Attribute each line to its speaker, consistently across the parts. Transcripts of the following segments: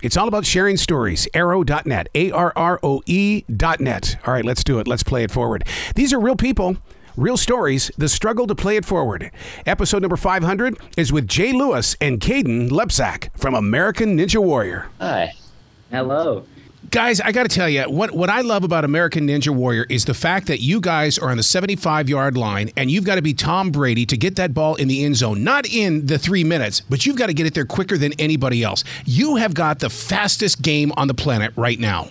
Speaker 1: It's all about sharing stories. Arroe.net. A R R O E.net. All right, let's do it. Let's play it forward. These are real people, real stories, the struggle to play it forward. Episode number 500 is with Jay Lewis and Kayden Lebsack from American Ninja Warrior.
Speaker 2: Hi. Hello.
Speaker 1: Guys, I got to tell you, what, what I love about American Ninja Warrior is the fact that you guys are on the 75 yard line and you've got to be Tom Brady to get that ball in the end zone. Not in the three minutes, but you've got to get it there quicker than anybody else. You have got the fastest game on the planet right now.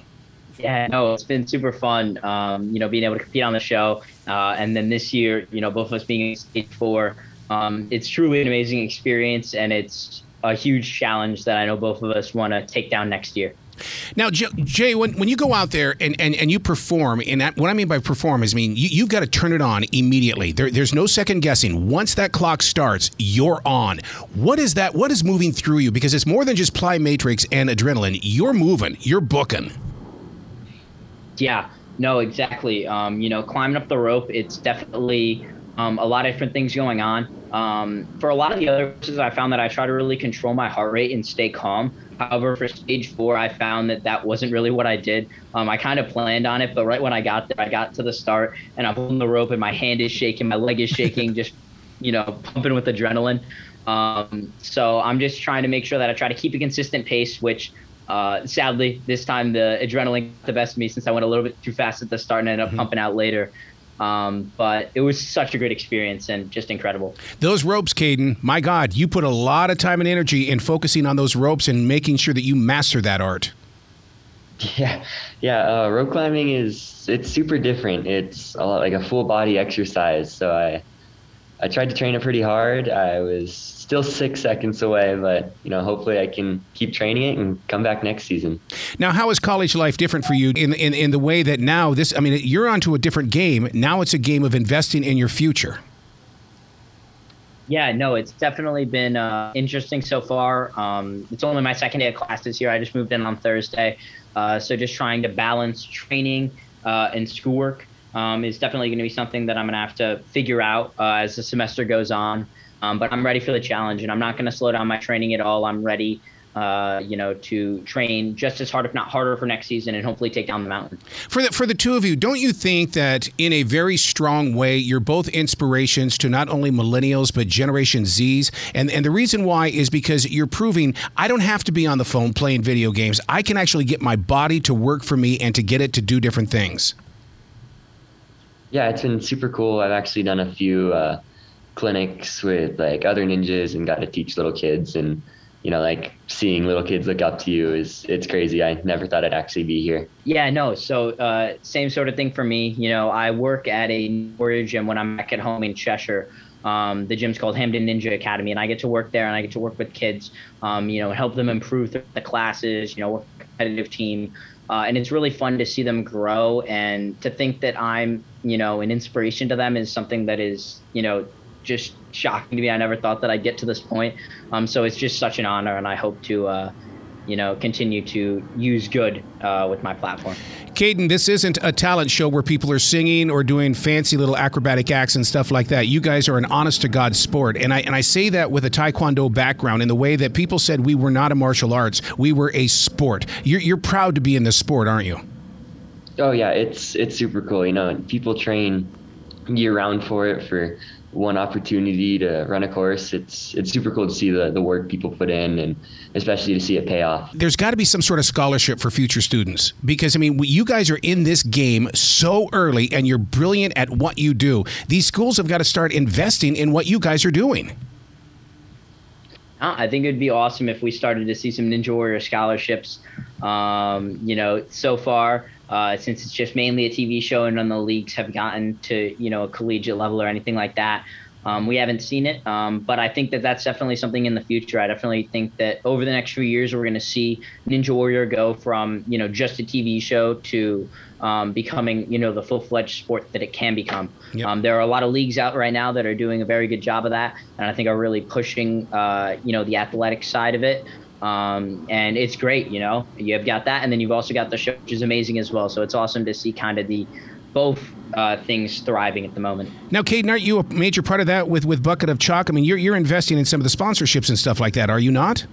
Speaker 2: Yeah, no, it's been super fun. Um, you know, being able to compete on the show, uh, and then this year, you know, both of us being in stage four, um, it's truly an amazing experience, and it's a huge challenge that I know both of us want to take down next year.
Speaker 1: Now, Jay, when, when you go out there and, and, and you perform, and that, what I mean by perform is, I mean, you, you've got to turn it on immediately. There, there's no second guessing. Once that clock starts, you're on. What is that? What is moving through you? Because it's more than just plyometrics and adrenaline. You're moving, you're booking.
Speaker 2: Yeah, no, exactly. Um, you know, climbing up the rope, it's definitely um, a lot of different things going on. Um, for a lot of the other courses, I found that I try to really control my heart rate and stay calm. However, for stage four, I found that that wasn't really what I did. Um, I kind of planned on it, but right when I got there, I got to the start and I'm holding the rope and my hand is shaking, my leg is shaking, just, you know, pumping with adrenaline. Um, so I'm just trying to make sure that I try to keep a consistent pace, which uh, sadly, this time the adrenaline got the best of me since I went a little bit too fast at the start and ended up mm-hmm. pumping out later. Um, but it was such a great experience and just incredible.
Speaker 1: Those ropes, Kayden, my God, you put a lot of time and energy in focusing on those ropes and making sure that you master that art.
Speaker 3: Yeah, yeah. Uh, rope climbing is it's super different. It's a lot like a full body exercise. So I, I tried to train it pretty hard. I was still six seconds away, but you know, hopefully I can keep training it and come back next season.
Speaker 1: Now, how is college life different for you in in, in the way that now this? I mean, you're onto a different game. Now it's a game of investing in your future.
Speaker 2: Yeah, no, it's definitely been uh, interesting so far. Um, it's only my second day of class this year. I just moved in on Thursday, uh, so just trying to balance training uh, and schoolwork um, is definitely going to be something that I'm going to have to figure out uh, as the semester goes on. Um, but I'm ready for the challenge, and I'm not going to slow down my training at all. I'm ready, uh, you know, to train just as hard, if not harder, for next season, and hopefully take down the mountain.
Speaker 1: For the for the two of you, don't you think that in a very strong way, you're both inspirations to not only millennials but Generation Zs? And and the reason why is because you're proving I don't have to be on the phone playing video games. I can actually get my body to work for me and to get it to do different things.
Speaker 3: Yeah, it's been super cool. I've actually done a few. Uh, clinics with like other ninjas and got to teach little kids and you know like seeing little kids look up to you is it's crazy i never thought i'd actually be here
Speaker 2: yeah no so uh, same sort of thing for me you know i work at a warrior gym when i'm back at home in cheshire um, the gym's called Hamden Ninja Academy, and I get to work there, and I get to work with kids, um, you know, help them improve the classes, you know, competitive team, uh, and it's really fun to see them grow, and to think that I'm, you know, an inspiration to them is something that is, you know, just shocking to me. I never thought that I'd get to this point. Um, so it's just such an honor, and I hope to, uh, you know, continue to use good uh, with my platform.
Speaker 1: Kayden, this isn't a talent show where people are singing or doing fancy little acrobatic acts and stuff like that. You guys are an honest to God sport, and I and I say that with a Taekwondo background in the way that people said we were not a martial arts, we were a sport. You're, you're proud to be in this sport, aren't you?
Speaker 3: Oh yeah, it's it's super cool. You know, people train year round for it for one opportunity to run a course, it's it's super cool to see the, the work people put in and especially to see it pay off.
Speaker 1: There's got to be some sort of scholarship for future students because I mean you guys are in this game so early and you're brilliant at what you do. These schools have got to start investing in what you guys are doing.
Speaker 2: I think it would be awesome if we started to see some Ninja Warrior scholarships. Um, you know, so far uh, since it's just mainly a TV show and none of the leagues have gotten to you know a collegiate level or anything like that. Um, we haven't seen it, um, but I think that that's definitely something in the future. I definitely think that over the next few years, we're going to see Ninja Warrior go from you know just a TV show to um, becoming you know the full-fledged sport that it can become. Yep. Um, there are a lot of leagues out right now that are doing a very good job of that, and I think are really pushing uh, you know the athletic side of it. Um, and it's great, you know. You've got that, and then you've also got the show, which is amazing as well. So it's awesome to see kind of the both uh, things thriving at the moment.
Speaker 1: Now, Kayden, aren't you a major part of that with with Bucket of Chalk? I mean, you're you're investing in some of the sponsorships and stuff like that, are you not?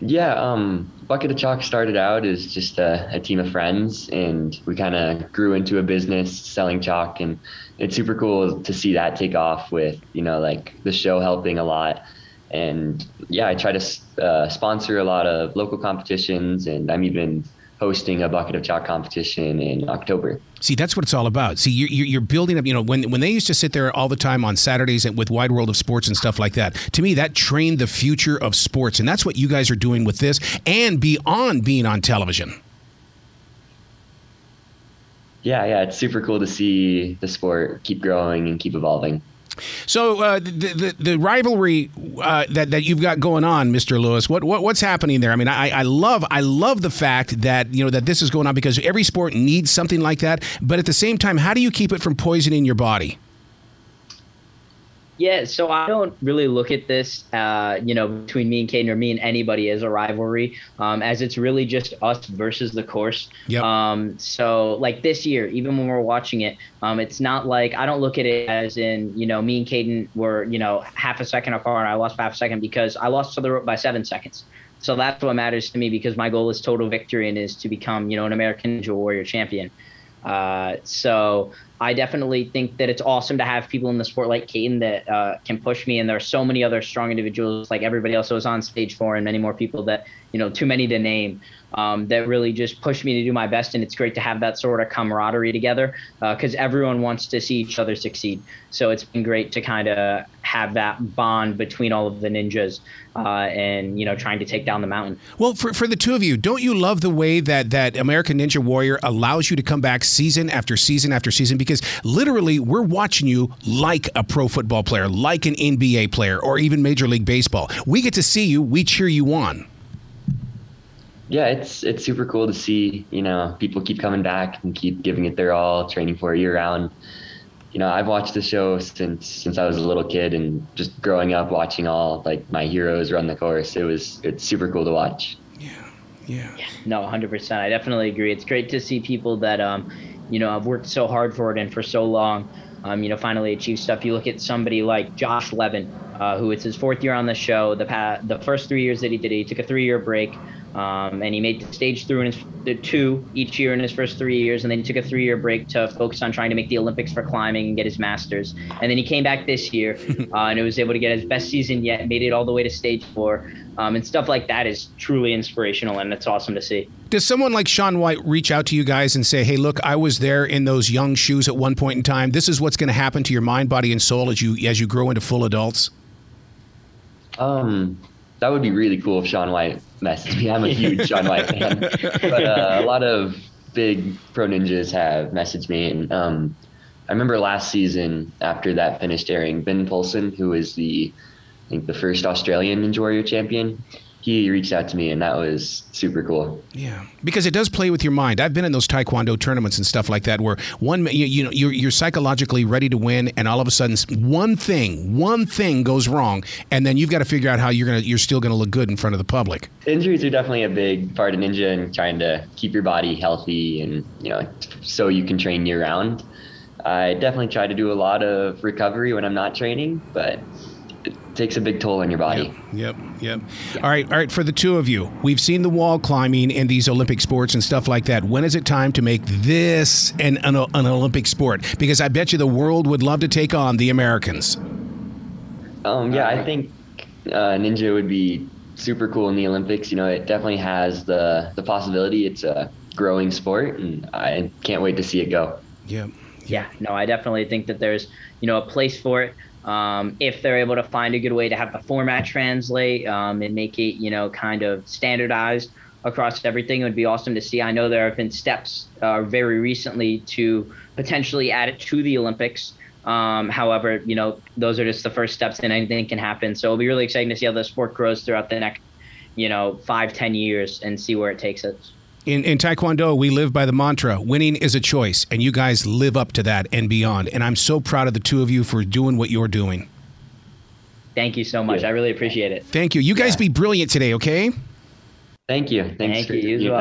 Speaker 3: Yeah, um, Bucket of Chalk started out as just a, a team of friends, and we kind of grew into a business selling chalk. And it's super cool to see that take off with, you know, like the show helping a lot. And yeah, I try to uh, sponsor a lot of local competitions, and I'm even hosting a bucket of chalk competition in October.
Speaker 1: See, that's what it's all about. See, you're, you're building up. You know, when when they used to sit there all the time on Saturdays with Wide World of Sports and stuff like that. To me, that trained the future of sports, and that's what you guys are doing with this, and beyond being on television.
Speaker 3: Yeah, yeah, it's super cool to see the sport keep growing and keep evolving.
Speaker 1: So uh, the, the, the rivalry uh, that that you've got going on, Mr. Lewis, what, what what's happening there? I mean, I, I love I love the fact that you know that this is going on because every sport needs something like that. But at the same time, how do you keep it from poisoning your body?
Speaker 2: Yeah, so I don't really look at this, uh, you know, between me and Kayden or me and anybody as a rivalry, um, as it's really just us versus the course.
Speaker 1: Yep.
Speaker 2: Um, so like this year, even when we're watching it, um, it's not like I don't look at it as in, you know, me and Kayden were, you know, half a second apart and I lost half a second because I lost to the rope by seven seconds. So that's what matters to me because my goal is total victory and is to become, you know, an American Ninja Warrior champion. Uh, so I definitely think that it's awesome to have people in the sport like Kayden that uh, can push me. And there are so many other strong individuals like everybody else was on stage four and many more people that you know too many to name um, that really just push me to do my best. And it's great to have that sort of camaraderie together because uh, everyone wants to see each other succeed. So it's been great to kind of have that bond between all of the ninjas uh, and you know trying to take down the mountain.
Speaker 1: Well, for, for the two of you, don't you love the way that that American Ninja Warrior allows you to come back season after season after season? Because literally, we're watching you like a pro football player, like an NBA player, or even Major League Baseball. We get to see you. We cheer you on.
Speaker 3: Yeah, it's it's super cool to see. You know, people keep coming back and keep giving it their all, training for it year round you know, I've watched the show since since I was a little kid, and just growing up watching all like my heroes run the course. It was it's super cool to watch.
Speaker 1: Yeah, yeah. yeah
Speaker 2: no, 100%. I definitely agree. It's great to see people that um, you know, I've worked so hard for it and for so long. Um, you know, finally achieve stuff. You look at somebody like Josh Levin, uh, who it's his fourth year on the show. The pa- the first three years that he did, he took a three year break. Um, and he made the stage through in his the two each year in his first three years, and then he took a three-year break to focus on trying to make the Olympics for climbing and get his masters. And then he came back this year, uh, and it was able to get his best season yet, made it all the way to stage four, um, and stuff like that is truly inspirational, and it's awesome to see.
Speaker 1: Does someone like Shaun White reach out to you guys and say, "Hey, look, I was there in those young shoes at one point in time. This is what's going to happen to your mind, body, and soul as you as you grow into full adults"?
Speaker 3: Um, that would be really cool if Shaun White messaged me. I'm a huge Shaun White fan, but uh, a lot of big pro ninjas have messaged me, and um, I remember last season after that finished airing, Ben Polson, who is the I think the first Australian Ninja Warrior champion, he reached out to me, and that was super cool.
Speaker 1: Yeah, because it does play with your mind. I've been in those taekwondo tournaments and stuff like that, where one you, you know you're, you're psychologically ready to win, and all of a sudden one thing, one thing goes wrong, and then you've got to figure out how you're gonna you're still gonna look good in front of the public.
Speaker 3: Injuries are definitely a big part of ninja, and trying to keep your body healthy, and you know, so you can train year round. I definitely try to do a lot of recovery when I'm not training, but takes a big toll on your body.
Speaker 1: Yep, yep, yep. All right, all right. For the two of you, we've seen the wall climbing in these Olympic sports and stuff like that. When is it time to make this an, an, an Olympic sport? Because I bet you the world would love to take on the Americans.
Speaker 3: Um, yeah, I think uh, ninja would be super cool in the Olympics. You know, it definitely has the the possibility. It's a growing sport, and I can't wait to see it go.
Speaker 1: Yep.
Speaker 2: Yeah, no, I definitely think that there's you know a place for it. Um, if they're able to find a good way to have the format translate um, and make it, you know, kind of standardized across everything, it would be awesome to see. I know there have been steps uh, very recently to potentially add it to the Olympics. Um, however, you know, those are just the first steps and anything can happen. So it'll be really exciting to see how the sport grows throughout the next, you know, five, ten years and see where it takes us
Speaker 1: in, in Taekwondo, we live by the mantra winning is a choice, and you guys live up to that and beyond. And I'm so proud of the two of you for doing what you're doing.
Speaker 2: Thank you so much. Yeah. I really appreciate it.
Speaker 1: Thank you. You guys yeah. be brilliant today, okay?
Speaker 3: Thank you.
Speaker 2: Thanks Thank you. you